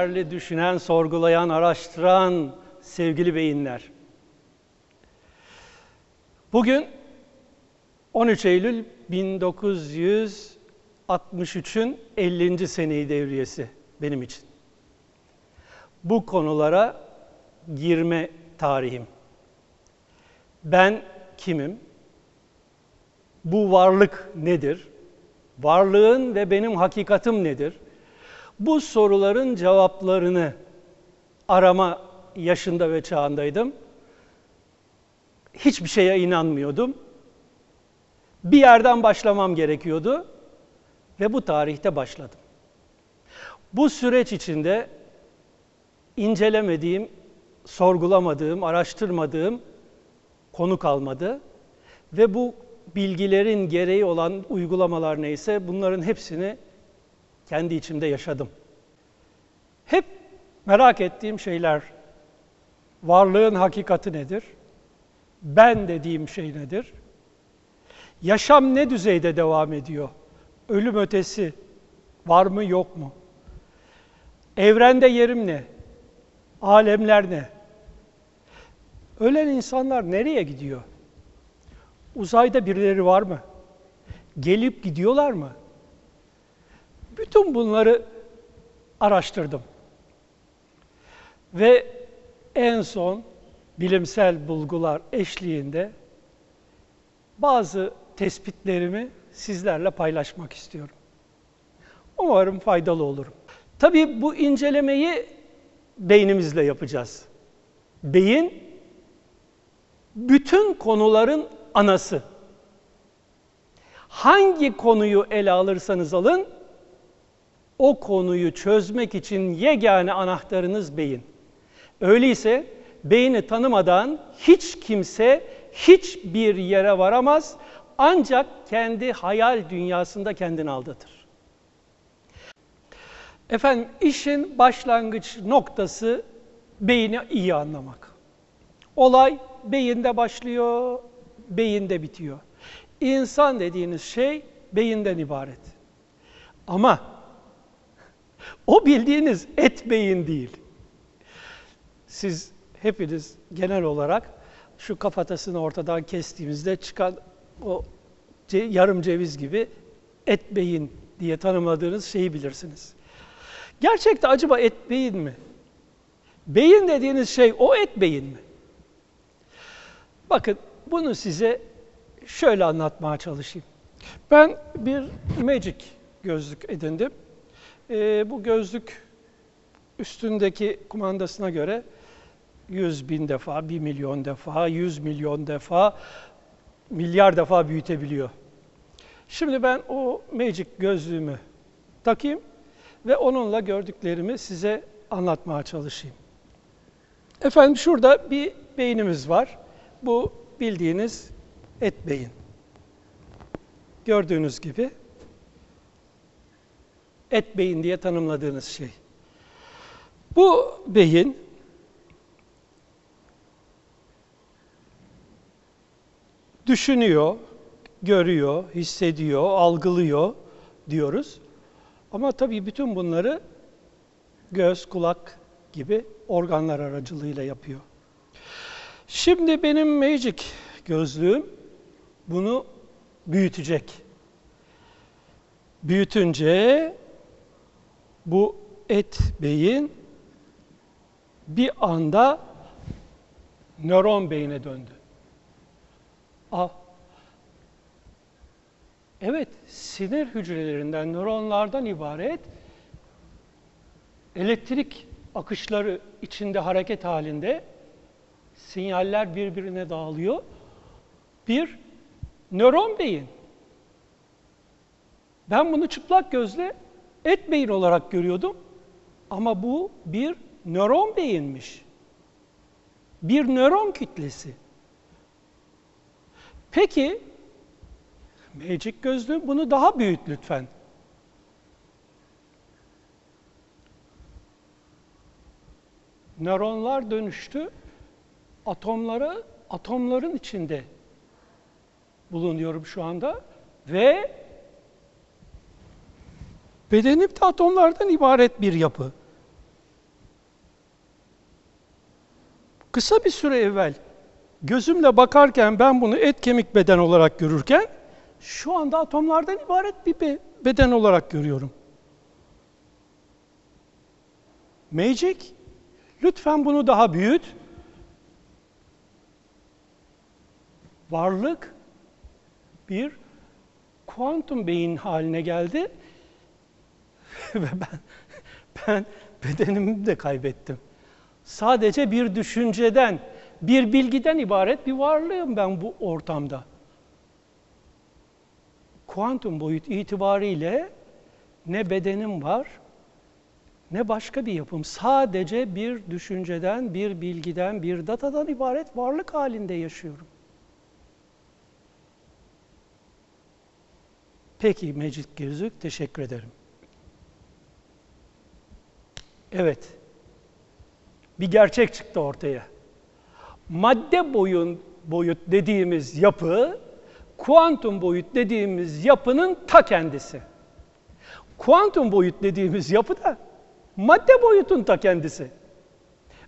değerli düşünen, sorgulayan, araştıran sevgili beyinler. Bugün 13 Eylül 1963'ün 50. seneyi devriyesi benim için. Bu konulara girme tarihim. Ben kimim? Bu varlık nedir? Varlığın ve benim hakikatim nedir? Bu soruların cevaplarını arama yaşında ve çağındaydım. Hiçbir şeye inanmıyordum. Bir yerden başlamam gerekiyordu ve bu tarihte başladım. Bu süreç içinde incelemediğim, sorgulamadığım, araştırmadığım konu kalmadı ve bu bilgilerin gereği olan uygulamalar neyse bunların hepsini kendi içimde yaşadım. Hep merak ettiğim şeyler varlığın hakikati nedir? Ben dediğim şey nedir? Yaşam ne düzeyde devam ediyor? Ölüm ötesi var mı yok mu? Evrende yerim ne? Alemler ne? Ölen insanlar nereye gidiyor? Uzayda birileri var mı? Gelip gidiyorlar mı? Bütün bunları araştırdım. Ve en son bilimsel bulgular eşliğinde bazı tespitlerimi sizlerle paylaşmak istiyorum. Umarım faydalı olurum. Tabii bu incelemeyi beynimizle yapacağız. Beyin bütün konuların anası. Hangi konuyu ele alırsanız alın, o konuyu çözmek için yegane anahtarınız beyin. Öyleyse beyni tanımadan hiç kimse hiçbir yere varamaz ancak kendi hayal dünyasında kendini aldatır. Efendim işin başlangıç noktası beyni iyi anlamak. Olay beyinde başlıyor, beyinde bitiyor. İnsan dediğiniz şey beyinden ibaret. Ama o bildiğiniz et beyin değil. Siz hepiniz genel olarak şu kafatasını ortadan kestiğimizde çıkan o yarım ceviz gibi et beyin diye tanımladığınız şeyi bilirsiniz. Gerçekte acaba et beyin mi? Beyin dediğiniz şey o et beyin mi? Bakın bunu size şöyle anlatmaya çalışayım. Ben bir Magic gözlük edindim. Ee, bu gözlük üstündeki kumandasına göre 100 bin defa, 1 milyon defa, 100 milyon defa, milyar defa büyütebiliyor. Şimdi ben o Magic gözlüğümü takayım ve onunla gördüklerimi size anlatmaya çalışayım. Efendim şurada bir beynimiz var. Bu bildiğiniz et beyin. Gördüğünüz gibi et beyin diye tanımladığınız şey. Bu beyin düşünüyor, görüyor, hissediyor, algılıyor diyoruz. Ama tabii bütün bunları göz, kulak gibi organlar aracılığıyla yapıyor. Şimdi benim Magic gözlüğüm bunu büyütecek. Büyütünce bu et beyin bir anda nöron beyine döndü. Ah, evet sinir hücrelerinden, nöronlardan ibaret elektrik akışları içinde hareket halinde sinyaller birbirine dağılıyor. Bir nöron beyin. Ben bunu çıplak gözle et beyin olarak görüyordum. Ama bu bir nöron beyinmiş. Bir nöron kütlesi. Peki Magic gözlüğü bunu daha büyüt lütfen. Nöronlar dönüştü atomlara, atomların içinde bulunuyorum şu anda ve bedenim de atomlardan ibaret bir yapı. Kısa bir süre evvel gözümle bakarken ben bunu et kemik beden olarak görürken şu anda atomlardan ibaret bir be- beden olarak görüyorum. Magic, lütfen bunu daha büyüt. Varlık bir kuantum beyin haline geldi ve ben ben bedenimi de kaybettim. Sadece bir düşünceden, bir bilgiden ibaret bir varlığım ben bu ortamda. Kuantum boyut itibariyle ne bedenim var, ne başka bir yapım. Sadece bir düşünceden, bir bilgiden, bir datadan ibaret varlık halinde yaşıyorum. Peki Mecit Gözlük, teşekkür ederim. Evet, bir gerçek çıktı ortaya. Madde boyun boyut dediğimiz yapı, kuantum boyut dediğimiz yapının ta kendisi. Kuantum boyut dediğimiz yapı da madde boyutun ta kendisi.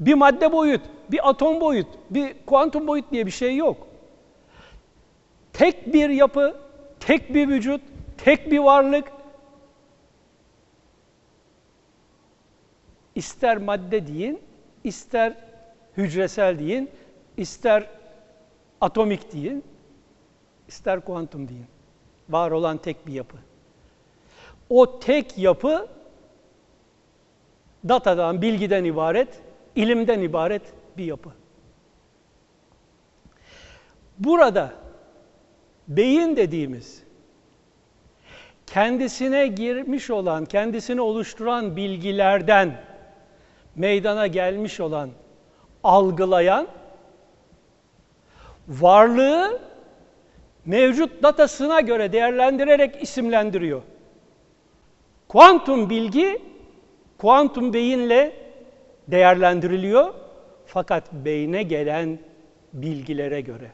Bir madde boyut, bir atom boyut, bir kuantum boyut diye bir şey yok. Tek bir yapı, tek bir vücut, tek bir varlık. İster madde deyin, ister hücresel deyin, ister atomik deyin, ister kuantum deyin. Var olan tek bir yapı. O tek yapı datadan, bilgiden ibaret, ilimden ibaret bir yapı. Burada beyin dediğimiz kendisine girmiş olan, kendisini oluşturan bilgilerden meydana gelmiş olan, algılayan varlığı mevcut datasına göre değerlendirerek isimlendiriyor. Kuantum bilgi kuantum beyinle değerlendiriliyor fakat beyne gelen bilgilere göre.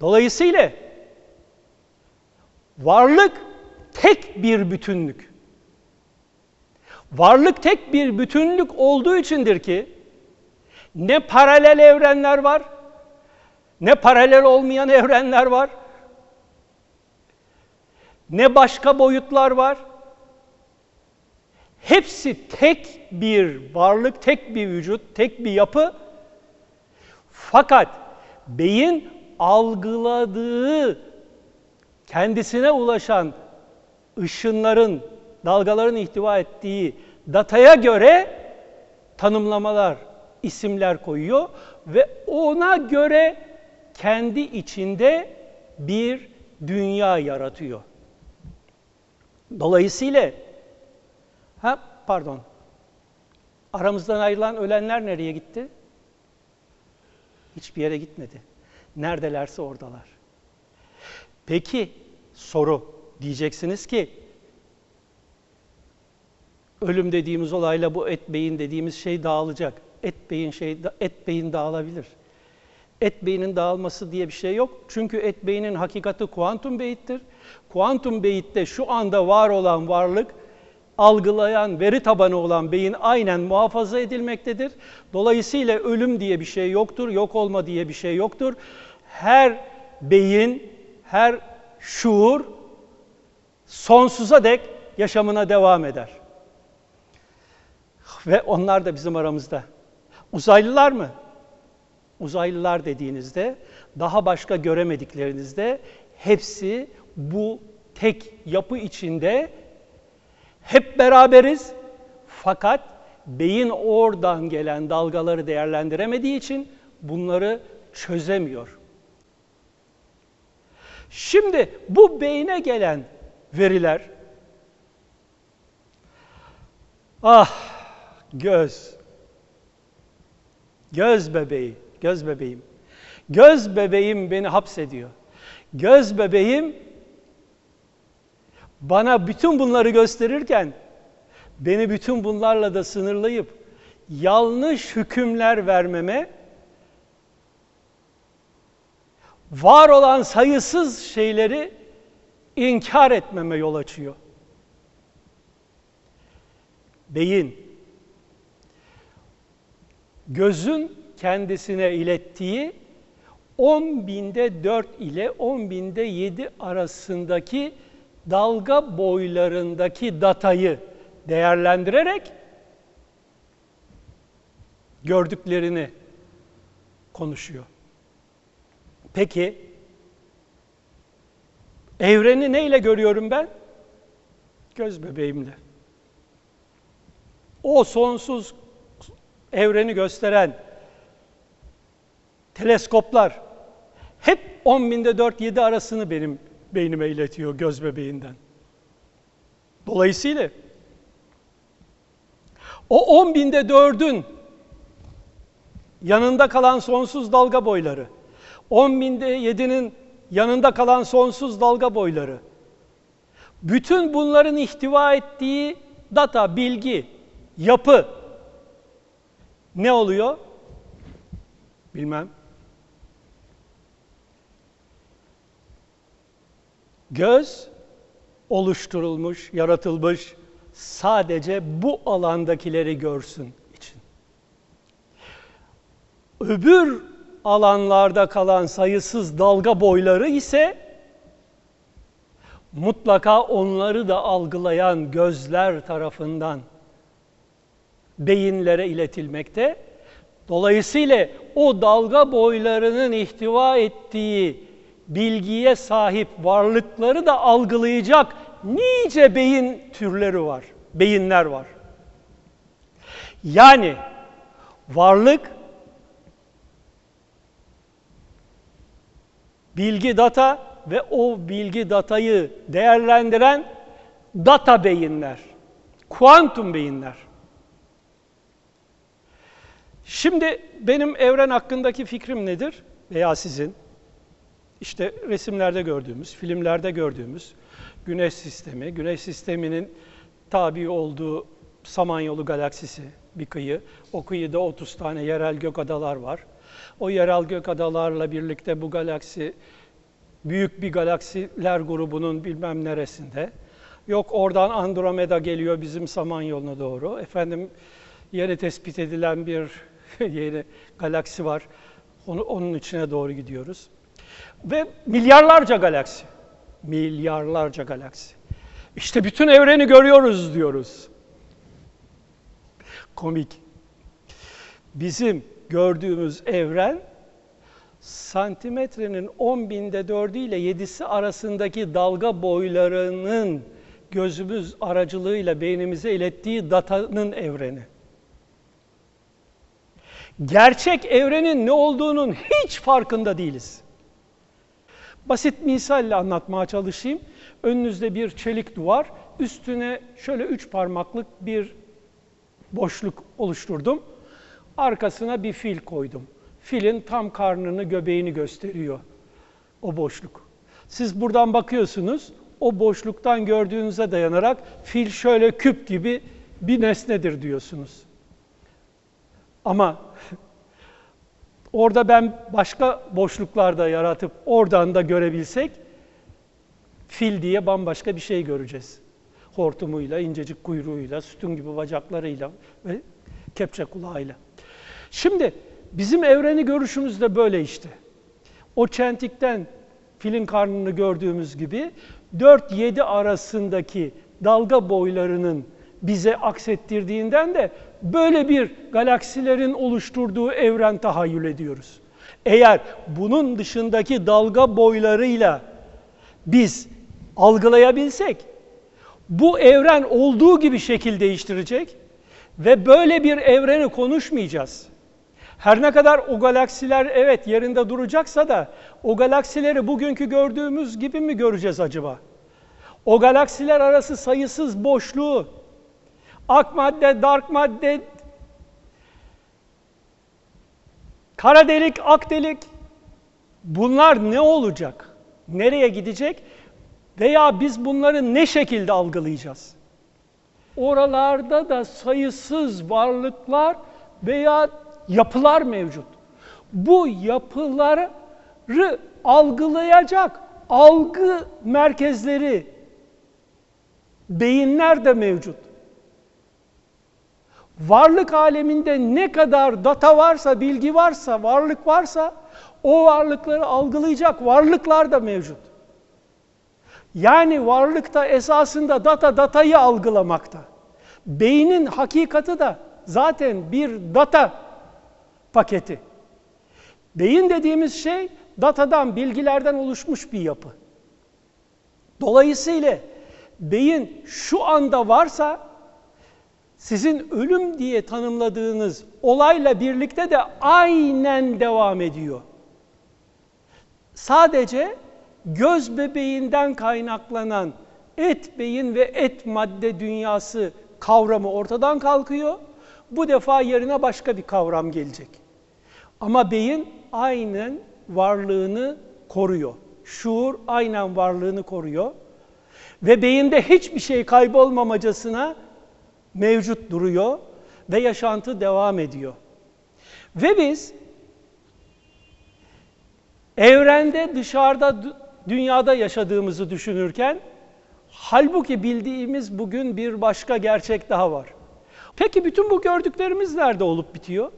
Dolayısıyla varlık tek bir bütünlük. Varlık tek bir bütünlük olduğu içindir ki ne paralel evrenler var, ne paralel olmayan evrenler var, ne başka boyutlar var. Hepsi tek bir varlık, tek bir vücut, tek bir yapı. Fakat beyin algıladığı, kendisine ulaşan ışınların, dalgaların ihtiva ettiği dataya göre tanımlamalar, isimler koyuyor ve ona göre kendi içinde bir dünya yaratıyor. Dolayısıyla ha pardon. Aramızdan ayrılan ölenler nereye gitti? Hiçbir yere gitmedi. Neredelerse oradalar. Peki soru diyeceksiniz ki ölüm dediğimiz olayla bu et beyin dediğimiz şey dağılacak. Et beyin şey et beyin dağılabilir. Et beynin dağılması diye bir şey yok. Çünkü et beynin hakikati kuantum beyittir. Kuantum beyitte şu anda var olan varlık algılayan, veri tabanı olan beyin aynen muhafaza edilmektedir. Dolayısıyla ölüm diye bir şey yoktur, yok olma diye bir şey yoktur. Her beyin, her şuur sonsuza dek yaşamına devam eder. Ve onlar da bizim aramızda. Uzaylılar mı? Uzaylılar dediğinizde, daha başka göremediklerinizde hepsi bu tek yapı içinde hep beraberiz. Fakat beyin oradan gelen dalgaları değerlendiremediği için bunları çözemiyor. Şimdi bu beyne gelen veriler ah göz. Göz bebeği göz bebeğim. Göz bebeğim beni hapsediyor. Göz bebeğim bana bütün bunları gösterirken beni bütün bunlarla da sınırlayıp yanlış hükümler vermeme var olan sayısız şeyleri inkar etmeme yol açıyor. Beyin gözün kendisine ilettiği 10 binde 4 ile 10 binde 7 arasındaki dalga boylarındaki datayı değerlendirerek gördüklerini konuşuyor. Peki evreni neyle görüyorum ben? Göz bebeğimle. O sonsuz evreni gösteren teleskoplar hep 10 binde 4 7 arasını benim beynime iletiyor göz bebeğinden. Dolayısıyla o 10 binde 4'ün yanında kalan sonsuz dalga boyları, 10 binde 7'nin yanında kalan sonsuz dalga boyları, bütün bunların ihtiva ettiği data, bilgi, yapı ne oluyor? Bilmem. Göz oluşturulmuş, yaratılmış sadece bu alandakileri görsün için. Öbür alanlarda kalan sayısız dalga boyları ise mutlaka onları da algılayan gözler tarafından beyinlere iletilmekte. Dolayısıyla o dalga boylarının ihtiva ettiği bilgiye sahip varlıkları da algılayacak nice beyin türleri var, beyinler var. Yani varlık bilgi data ve o bilgi datayı değerlendiren data beyinler, kuantum beyinler. Şimdi benim evren hakkındaki fikrim nedir veya sizin? İşte resimlerde gördüğümüz, filmlerde gördüğümüz Güneş sistemi, Güneş sisteminin tabi olduğu Samanyolu galaksisi bir kıyı. O kıyıda 30 tane yerel gök adalar var. O yerel gök adalarla birlikte bu galaksi büyük bir galaksiler grubunun bilmem neresinde. Yok oradan Andromeda geliyor bizim Samanyolu'na doğru. Efendim yeni tespit edilen bir yeni galaksi var. Onu, onun içine doğru gidiyoruz. Ve milyarlarca galaksi. Milyarlarca galaksi. İşte bütün evreni görüyoruz diyoruz. Komik. Bizim gördüğümüz evren santimetrenin 10 binde 4'ü ile 7'si arasındaki dalga boylarının gözümüz aracılığıyla beynimize ilettiği datanın evreni. Gerçek evrenin ne olduğunun hiç farkında değiliz. Basit misalle anlatmaya çalışayım. Önünüzde bir çelik duvar, üstüne şöyle üç parmaklık bir boşluk oluşturdum. Arkasına bir fil koydum. Filin tam karnını, göbeğini gösteriyor o boşluk. Siz buradan bakıyorsunuz, o boşluktan gördüğünüze dayanarak fil şöyle küp gibi bir nesnedir diyorsunuz. Ama orada ben başka boşluklarda yaratıp oradan da görebilsek fil diye bambaşka bir şey göreceğiz. Hortumuyla, incecik kuyruğuyla, sütun gibi bacaklarıyla ve kepçe kulağıyla. Şimdi bizim evreni görüşümüz de böyle işte. O çentikten filin karnını gördüğümüz gibi 4-7 arasındaki dalga boylarının bize aksettirdiğinden de böyle bir galaksilerin oluşturduğu evren tahayyül ediyoruz. Eğer bunun dışındaki dalga boylarıyla biz algılayabilsek bu evren olduğu gibi şekil değiştirecek ve böyle bir evreni konuşmayacağız. Her ne kadar o galaksiler evet yerinde duracaksa da o galaksileri bugünkü gördüğümüz gibi mi göreceğiz acaba? O galaksiler arası sayısız boşluğu, ak madde, dark madde, kara delik, ak delik bunlar ne olacak? Nereye gidecek? Veya biz bunları ne şekilde algılayacağız? Oralarda da sayısız varlıklar veya yapılar mevcut. Bu yapıları algılayacak algı merkezleri, beyinler de mevcut. Varlık aleminde ne kadar data varsa, bilgi varsa, varlık varsa o varlıkları algılayacak varlıklar da mevcut. Yani varlıkta esasında data datayı algılamakta. Beynin hakikati da zaten bir data paketi. Beyin dediğimiz şey datadan, bilgilerden oluşmuş bir yapı. Dolayısıyla beyin şu anda varsa sizin ölüm diye tanımladığınız olayla birlikte de aynen devam ediyor. Sadece göz bebeğinden kaynaklanan et beyin ve et madde dünyası kavramı ortadan kalkıyor. Bu defa yerine başka bir kavram gelecek. Ama beyin aynen varlığını koruyor. Şuur aynen varlığını koruyor. Ve beyinde hiçbir şey kaybolmamacasına mevcut duruyor ve yaşantı devam ediyor. Ve biz evrende dışarıda dünyada yaşadığımızı düşünürken halbuki bildiğimiz bugün bir başka gerçek daha var. Peki bütün bu gördüklerimiz nerede olup bitiyor?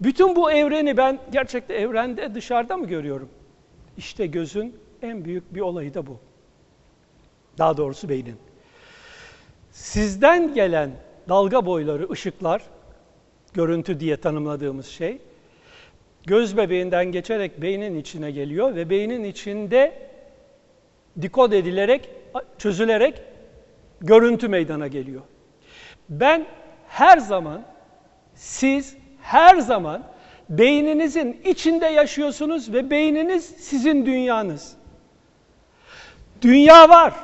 Bütün bu evreni ben gerçekten evrende dışarıda mı görüyorum? İşte gözün en büyük bir olayı da bu. Daha doğrusu beynin. Sizden gelen dalga boyları, ışıklar, görüntü diye tanımladığımız şey, göz bebeğinden geçerek beynin içine geliyor ve beynin içinde dikod edilerek, çözülerek görüntü meydana geliyor. Ben her zaman, siz her zaman beyninizin içinde yaşıyorsunuz ve beyniniz sizin dünyanız. Dünya var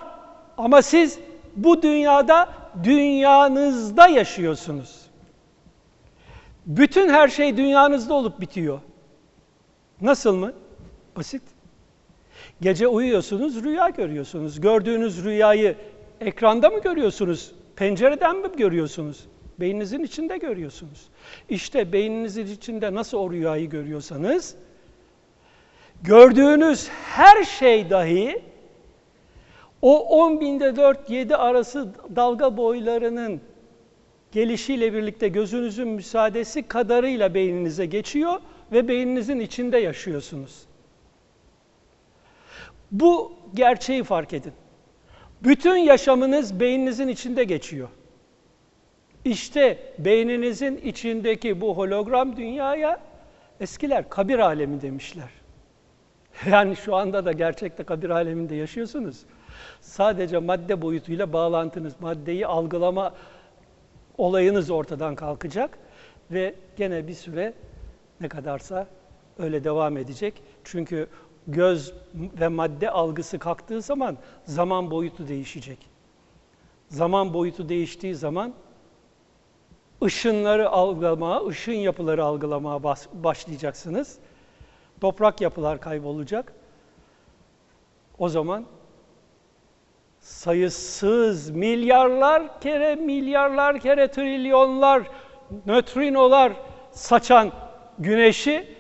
ama siz bu dünyada dünyanızda yaşıyorsunuz. Bütün her şey dünyanızda olup bitiyor. Nasıl mı? Basit. Gece uyuyorsunuz, rüya görüyorsunuz. Gördüğünüz rüyayı ekranda mı görüyorsunuz? Pencereden mi görüyorsunuz? Beyninizin içinde görüyorsunuz. İşte beyninizin içinde nasıl o rüyayı görüyorsanız, gördüğünüz her şey dahi o 10 binde 4-7 arası dalga boylarının gelişiyle birlikte gözünüzün müsaadesi kadarıyla beyninize geçiyor ve beyninizin içinde yaşıyorsunuz. Bu gerçeği fark edin. Bütün yaşamınız beyninizin içinde geçiyor. İşte beyninizin içindeki bu hologram dünyaya eskiler kabir alemi demişler. Yani şu anda da gerçekte kabir aleminde yaşıyorsunuz. Sadece madde boyutuyla bağlantınız, maddeyi algılama olayınız ortadan kalkacak ve gene bir süre ne kadarsa öyle devam edecek. Çünkü göz ve madde algısı kalktığı zaman zaman boyutu değişecek. Zaman boyutu değiştiği zaman ışınları algılamaya, ışın yapıları algılamaya başlayacaksınız. Toprak yapılar kaybolacak. O zaman sayısız milyarlar kere milyarlar kere trilyonlar nötrinolar saçan güneşi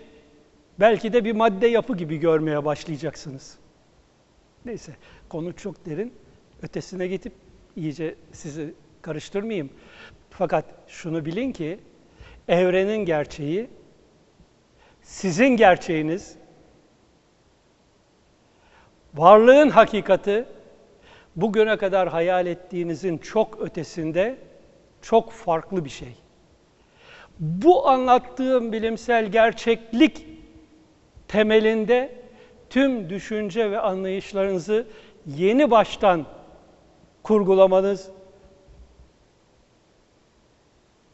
belki de bir madde yapı gibi görmeye başlayacaksınız. Neyse konu çok derin. Ötesine gidip iyice sizi karıştırmayayım. Fakat şunu bilin ki evrenin gerçeği sizin gerçeğiniz varlığın hakikati bugüne kadar hayal ettiğinizin çok ötesinde çok farklı bir şey. Bu anlattığım bilimsel gerçeklik temelinde tüm düşünce ve anlayışlarınızı yeni baştan kurgulamanız,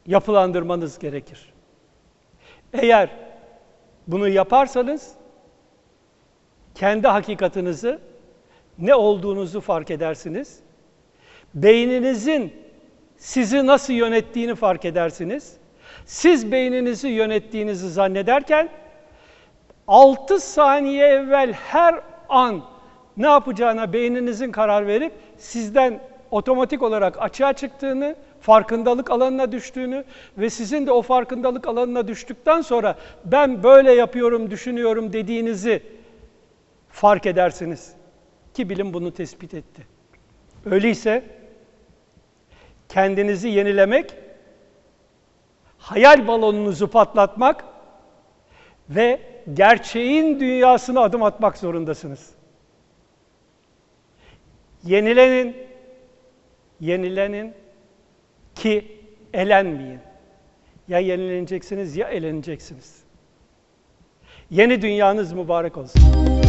yapılandırmanız gerekir. Eğer bunu yaparsanız kendi hakikatinizi ne olduğunuzu fark edersiniz. Beyninizin sizi nasıl yönettiğini fark edersiniz. Siz beyninizi yönettiğinizi zannederken 6 saniye evvel her an ne yapacağına beyninizin karar verip sizden otomatik olarak açığa çıktığını, farkındalık alanına düştüğünü ve sizin de o farkındalık alanına düştükten sonra ben böyle yapıyorum, düşünüyorum dediğinizi fark edersiniz. Ki bilim bunu tespit etti. Öyleyse kendinizi yenilemek hayal balonunuzu patlatmak ve gerçeğin dünyasına adım atmak zorundasınız. Yenilenin, yenilenin ki elenmeyin. Ya yenileneceksiniz ya eleneceksiniz. Yeni dünyanız mübarek olsun.